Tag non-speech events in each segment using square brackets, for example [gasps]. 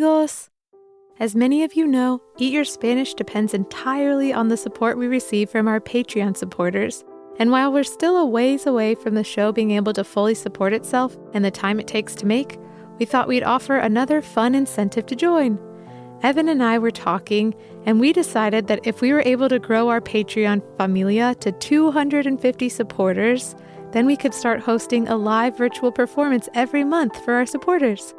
amigos! As many of you know, Eat Your Spanish depends entirely on the support we receive from our Patreon supporters. And while we're still a ways away from the show being able to fully support itself and the time it takes to make, we thought we'd offer another fun incentive to join. Evan and I were talking, and we decided that if we were able to grow our Patreon familia to 250 supporters, then we could start hosting a live virtual performance every month for our supporters.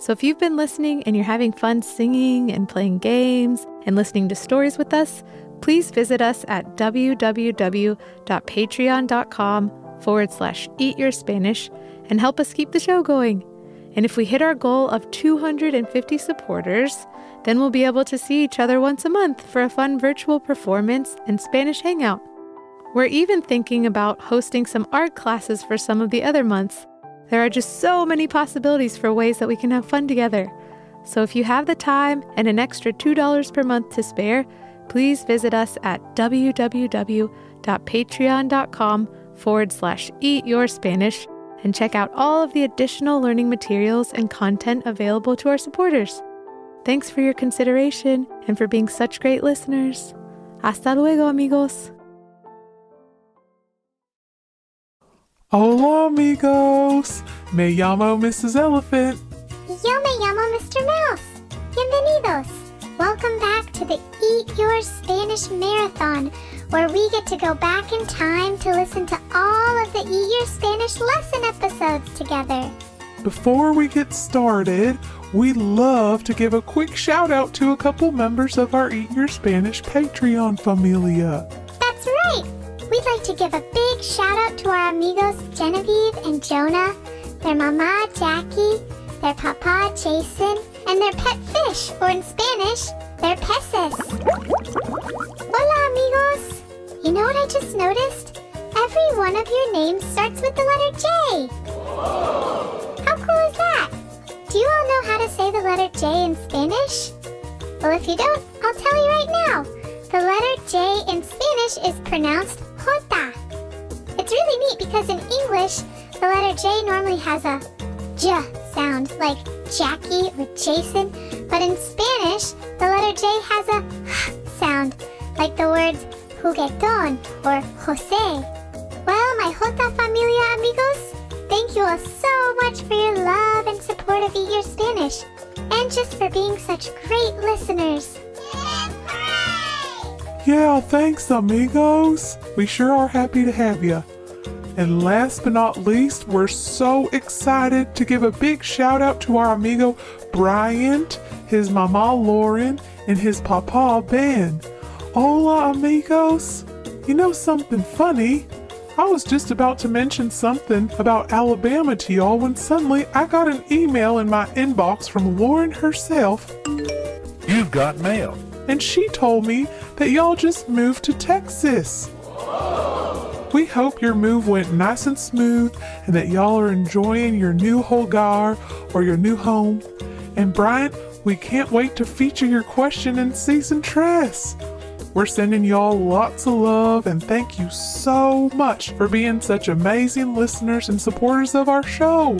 So if you've been listening and you're having fun singing and playing games and listening to stories with us, please visit us at www.patreon.com forward slash eat your Spanish and help us keep the show going. And if we hit our goal of 250 supporters, then we'll be able to see each other once a month for a fun virtual performance and Spanish hangout. We're even thinking about hosting some art classes for some of the other months there are just so many possibilities for ways that we can have fun together. So if you have the time and an extra $2 per month to spare, please visit us at www.patreon.com forward slash eat your Spanish and check out all of the additional learning materials and content available to our supporters. Thanks for your consideration and for being such great listeners. Hasta luego, amigos. Hola, amigos. Me llamo Mrs. Elephant. Yo me llamo Mr. Mouse. Bienvenidos. Welcome back to the Eat Your Spanish Marathon, where we get to go back in time to listen to all of the Eat Your Spanish lesson episodes together. Before we get started, we'd love to give a quick shout out to a couple members of our Eat Your Spanish Patreon familia. That's right. We'd like to give a big shout out to our amigos Genevieve and Jonah, their mama Jackie, their papa Jason, and their pet fish, or in Spanish, their peces. Hola, amigos! You know what I just noticed? Every one of your names starts with the letter J. How cool is that? Do you all know how to say the letter J in Spanish? Well, if you don't, I'll tell you right now. The letter J in Spanish is pronounced because in English, the letter J normally has a J sound, like Jackie or Jason, but in Spanish, the letter J has a H sound, like the words jugueton or Jose. Well, my Jota familia amigos, thank you all so much for your love and support of Eat Your Spanish, and just for being such great listeners. Yeah, thanks, amigos. We sure are happy to have you. And last but not least, we're so excited to give a big shout out to our amigo Bryant, his mama Lauren, and his papa Ben. Hola, amigos. You know something funny? I was just about to mention something about Alabama to y'all when suddenly I got an email in my inbox from Lauren herself. You've got mail. And she told me that y'all just moved to Texas. We hope your move went nice and smooth and that y'all are enjoying your new hogar or your new home. And Bryant, we can't wait to feature your question in season tres. We're sending y'all lots of love and thank you so much for being such amazing listeners and supporters of our show.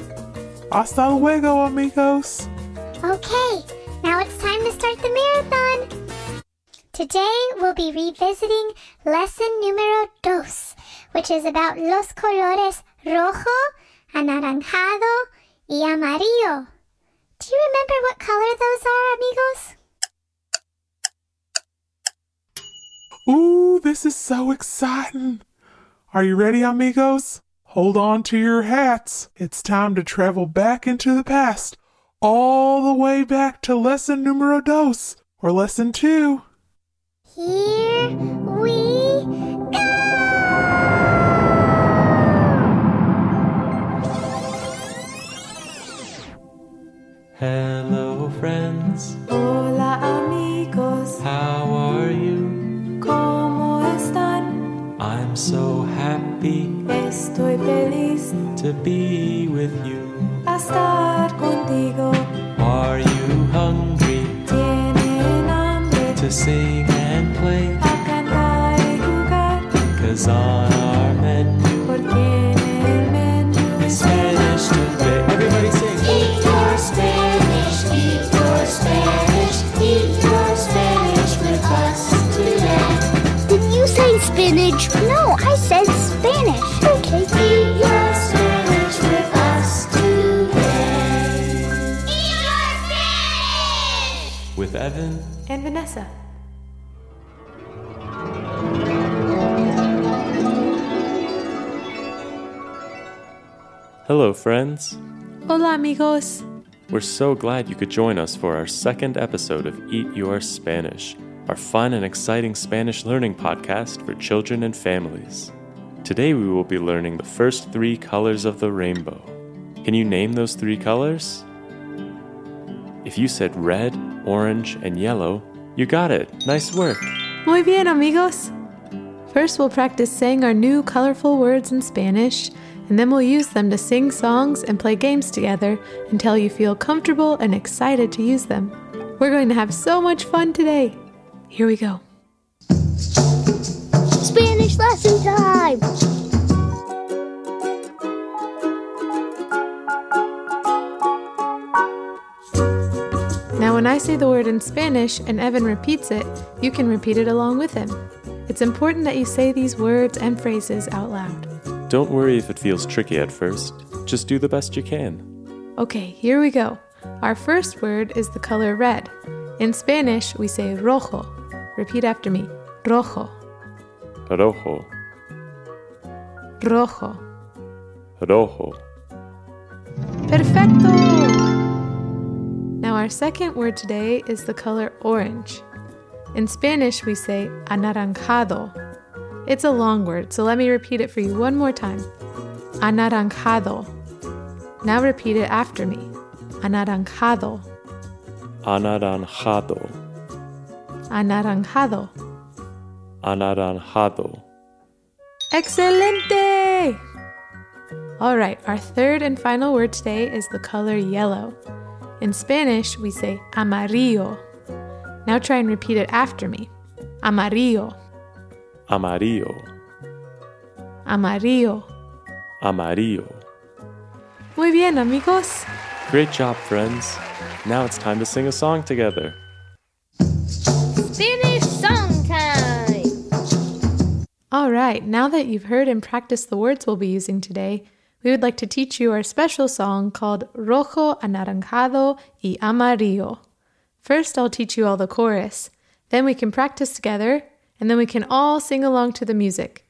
Hasta luego, amigos. Okay, now it's time to start the marathon. Today we'll be revisiting lesson numero dos, which is about los colores rojo, anaranjado, y amarillo. Do you remember what color those are, amigos? Ooh, this is so exciting. Are you ready, amigos? Hold on to your hats. It's time to travel back into the past, all the way back to lesson numero dos, or lesson two. Here Hello, friends. Hola, amigos. How are you? ¿Cómo están? I'm so happy Estoy feliz to be with you. a estar contigo. Are you hungry Tienen hambre to sing and play? a cantar y jugar. Cause on spinach. No, I said Spanish. Okay. Eat your Spanish with us today. Eat your Spanish! With Evan And Vanessa. Hello, friends. Hola, amigos. We're so glad you could join us for our second episode of Eat Your Spanish, our fun and exciting Spanish learning podcast for children and families. Today we will be learning the first three colors of the rainbow. Can you name those three colors? If you said red, orange, and yellow, you got it. Nice work. Muy bien, amigos. First, we'll practice saying our new colorful words in Spanish, and then we'll use them to sing songs and play games together until you feel comfortable and excited to use them. We're going to have so much fun today. Here we go. Spanish lesson time! Now, when I say the word in Spanish and Evan repeats it, you can repeat it along with him. It's important that you say these words and phrases out loud. Don't worry if it feels tricky at first. Just do the best you can. Okay, here we go. Our first word is the color red. In Spanish, we say rojo. Repeat after me rojo, Rojo, rojo. rojo. Perfecto! Now, our second word today is the color orange. In Spanish, we say anaranjado. It's a long word, so let me repeat it for you one more time. Anaranjado. Now repeat it after me. Anaranjado. Anaranjado, Anaranjado. anaranjado. Excelente! All right, our third and final word today is the color yellow. In Spanish, we say amarillo. Now try and repeat it after me. Amarillo, Amarillo, amarillo. amarillo. Muy bien, amigos. Great job, friends. Now it's time to sing a song together. All right, now that you've heard and practiced the words we'll be using today, we would like to teach you our special song called Rojo, Anaranjado y Amarillo. First, I'll teach you all the chorus. Then we can practice together, and then we can all sing along to the music.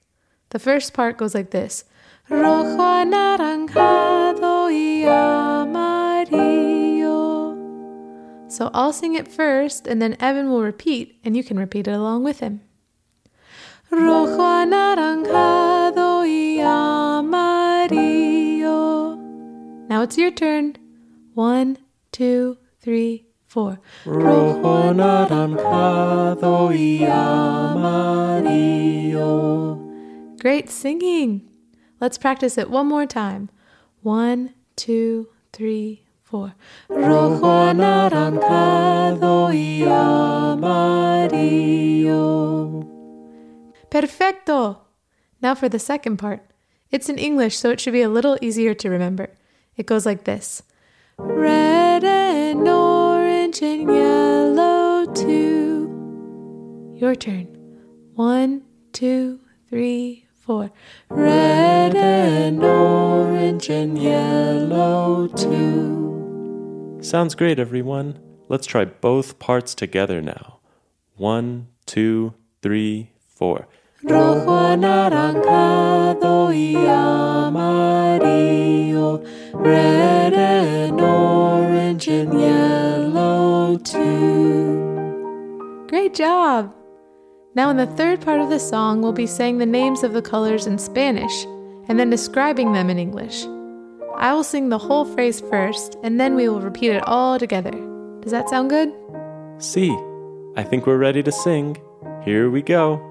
The first part goes like this Rojo, anaranjado y amarillo. So I'll sing it first, and then Evan will repeat, and you can repeat it along with him. Rojo, anaranjado y amarillo. Now it's your turn. One, two, three, four. Rojo, anaranjado y amarillo. Great singing. Let's practice it one more time. One, two, three, four. Rojo, anaranjado y amarillo. Perfecto! Now for the second part. It's in English, so it should be a little easier to remember. It goes like this Red and orange and yellow too. Your turn. One, two, three, four. Red and orange and yellow too. Sounds great, everyone. Let's try both parts together now. One, two, three, four. Rojo, anaranjado y amarillo. Red and orange and yellow too. Great job! Now, in the third part of the song, we'll be saying the names of the colors in Spanish and then describing them in English. I will sing the whole phrase first, and then we will repeat it all together. Does that sound good? See, I think we're ready to sing. Here we go.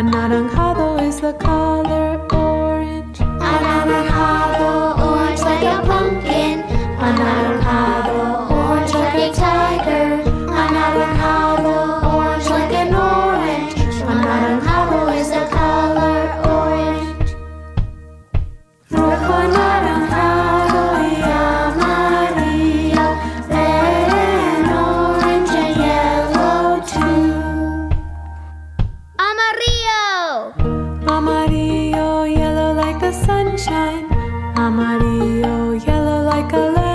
Anaranjado is the color orange. Anaranjado, orange like a pumpkin. Anaranjado, sunshine. Amarillo, yellow like a lemon.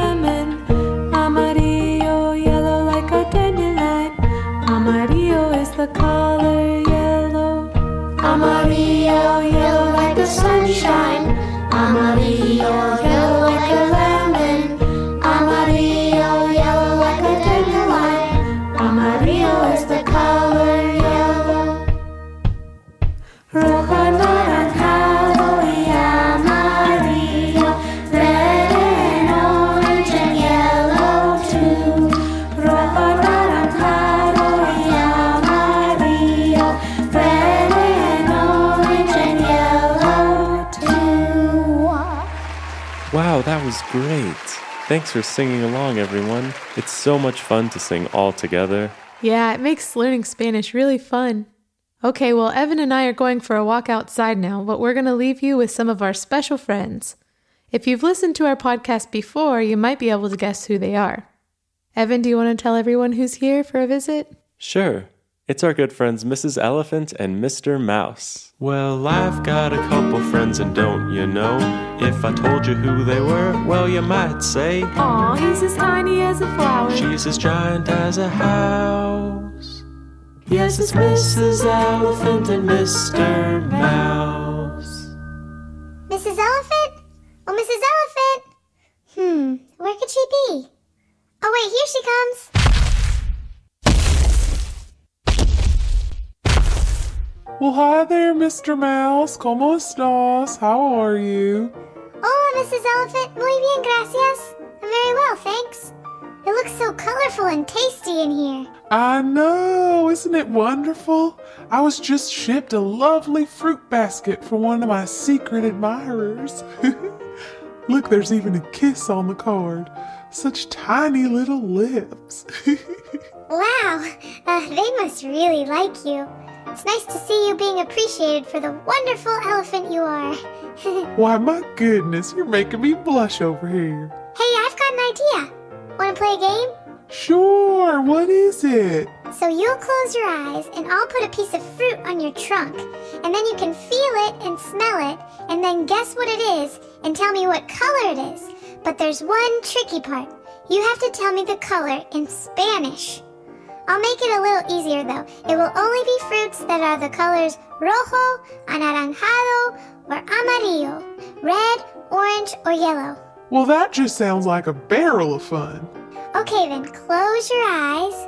Was great. Thanks for singing along, everyone. It's so much fun to sing all together. Yeah, it makes learning Spanish really fun. Okay, well, Evan and I are going for a walk outside now, but we're going to leave you with some of our special friends. If you've listened to our podcast before, you might be able to guess who they are. Evan, do you want to tell everyone who's here for a visit? Sure, it's our good friends Mrs. Elephant and Mr. Mouse. Well, I've got a couple friends, and don't you know? If I told you who they were, well, you might say Aw, he's as tiny as a flower. she's as giant as a house. Yes, it's Mrs. Elephant and Mr. Mouse. Mrs. Elephant? Oh, Mrs. Elephant? Hmm, where could she be? Oh, wait, here she comes. Well, hi there, Mr. Mouse. ¿Cómo estás? How are you? Hola, Mrs. Elephant. Muy bien, gracias. I'm very well, thanks. It looks so colorful and tasty in here. I know, isn't it wonderful? I was just shipped a lovely fruit basket for one of my secret admirers. [laughs] Look, there's even a kiss on the card. Such tiny little lips. [laughs] Wow, uh, they must really like you. It's nice to see you being appreciated for the wonderful elephant you are. [laughs] Why, my goodness, you're making me blush over here. Hey, I've got an idea. Want to play a game? Sure, what is it? So you'll close your eyes, and I'll put a piece of fruit on your trunk, and then you can feel it and smell it, and then guess what it is, and tell me what color it is. But there's one tricky part. You have to tell me the color in Spanish. I'll make it a little easier though. It will only be fruits that are the colors rojo, anaranjado, or amarillo, red, orange, or yellow. Well, that just sounds like a barrel of fun. Okay, then close your eyes.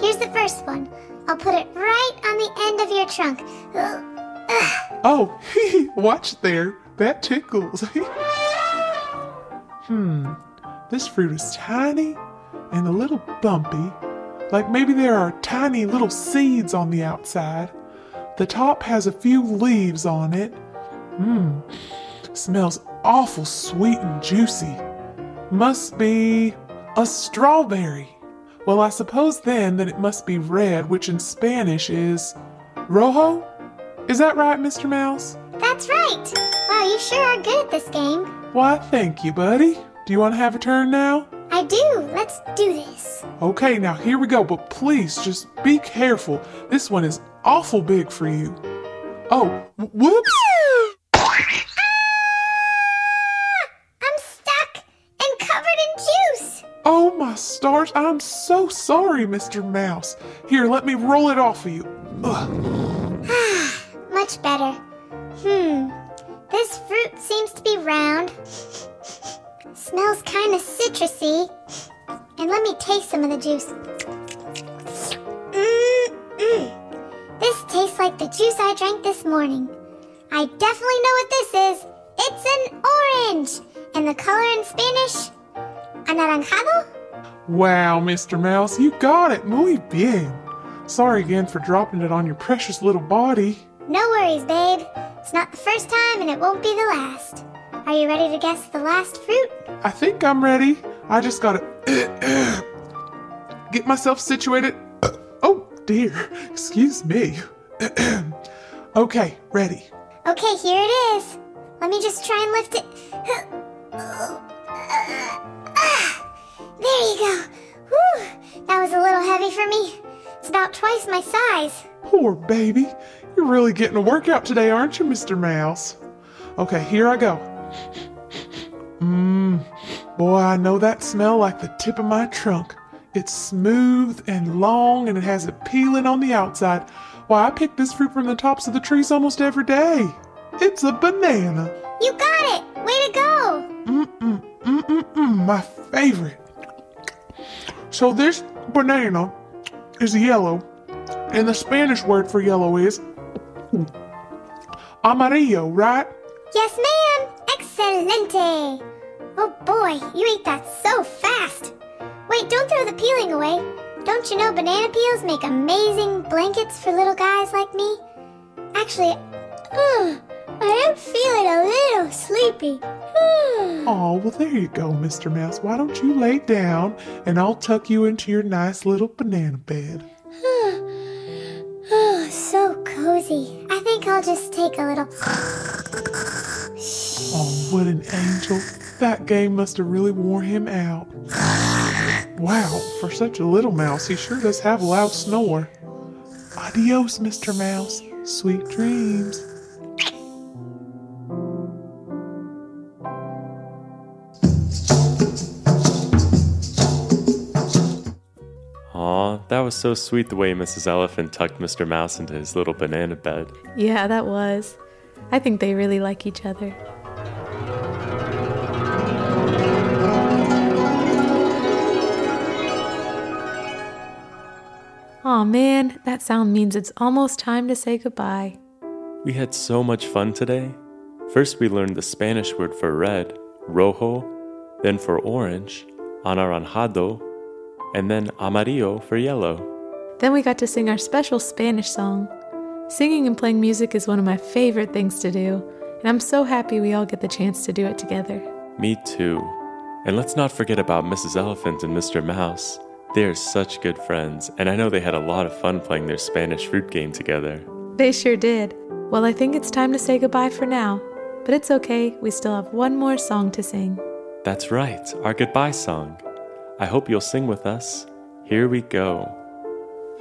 Here's the first one. I'll put it right on the end of your trunk. Ugh. [gasps] Ugh. Oh, [laughs] watch there. That tickles. [laughs] hmm, this fruit is tiny and a little bumpy. Like maybe there are tiny little seeds on the outside. The top has a few leaves on it. Mmm, smells awful sweet and juicy. Must be a strawberry. Well, I suppose then that it must be red, which in Spanish is rojo? Is that right, Mr. Mouse? That's right. Wow, you sure are good at this game. Why, thank you, buddy. Do you want to have a turn now? I do. Let's do this. Okay, now here we go, but please just be careful. This one is awful big for you. Oh, whoops! I'm stuck and covered in juice. Oh, my stars. I'm so sorry, Mr. Mouse. Here, let me roll it off of you. Ugh. [sighs] Much better. Hmm. This fruit seems to be round. [laughs] Smells kind of citrusy. And let me taste some of the juice. Mm-mm. This tastes like the juice I drank this morning. I definitely know what this is. It's an orange. And the color in Spanish, anaranjado? Wow, Mr. Mouse, you got it. Muy bien. Sorry again for dropping it on your precious little body. No worries, babe. It's not the first time and it won't be the last. Are you ready to guess the last fruit? I think I'm ready. I just gotta get myself situated. Oh, dear. Excuse me. okay, ready. Okay, here it is. Let me just try and lift it. There you go. Whew, that was a little heavy for me. It's about twice my size. Poor baby. You're really getting a workout today, aren't you, Mr. Mouse? Okay, here I go. Mmm. Boy, I know that smell like the tip of my trunk. It's smooth and long and it has a peeling on the outside. Why, I pick this fruit from the tops of the trees almost every day. It's a banana. You got it. Way to go. Mm-mm, mm-mm-mm, my favorite. So this banana is yellow, and the Spanish word for yellow is amarillo, right? Yes, ma'am. Excelente. Oh boy, you ate that so fast. Wait, don't throw the peeling away. Don't you know banana peels make amazing blankets for little guys like me? Actually, ugh, I am feeling a little sleepy. Oh, well, there you go, Mr. Mouse. Why don't you lay down and I'll tuck you into your nice little banana bed? [sighs] oh, so cozy. I think I'll just take a little. Oh, what an angel. That game must have really wore him out. Wow, for such a little mouse, he sure does have a loud snore. Adios, Mr. Mouse. Sweet dreams. Aw, that was so sweet the way Mrs. Elephant tucked Mr. Mouse into his little banana bed. Yeah, that was. I think they really like each other. Aw man, that sound means it's almost time to say goodbye. We had so much fun today. First, we learned the Spanish word for red, rojo, then for orange, anaranjado, and then amarillo for yellow. Then we got to sing our special Spanish song. Singing and playing music is one of my favorite things to do, and I'm so happy we all get the chance to do it together. Me too. And let's not forget about Mrs. Elephant and Mr. Mouse. They are such good friends, and I know they had a lot of fun playing their Spanish fruit game together. They sure did. Well, I think it's time to say goodbye for now, but it's okay, we still have one more song to sing. That's right, our goodbye song. I hope you'll sing with us. Here we go.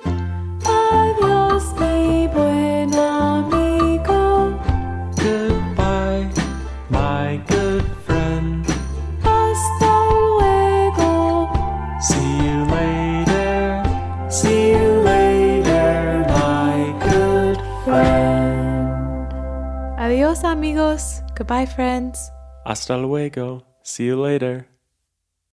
Adios, Amigos. Goodbye, friends. Hasta luego. See you later.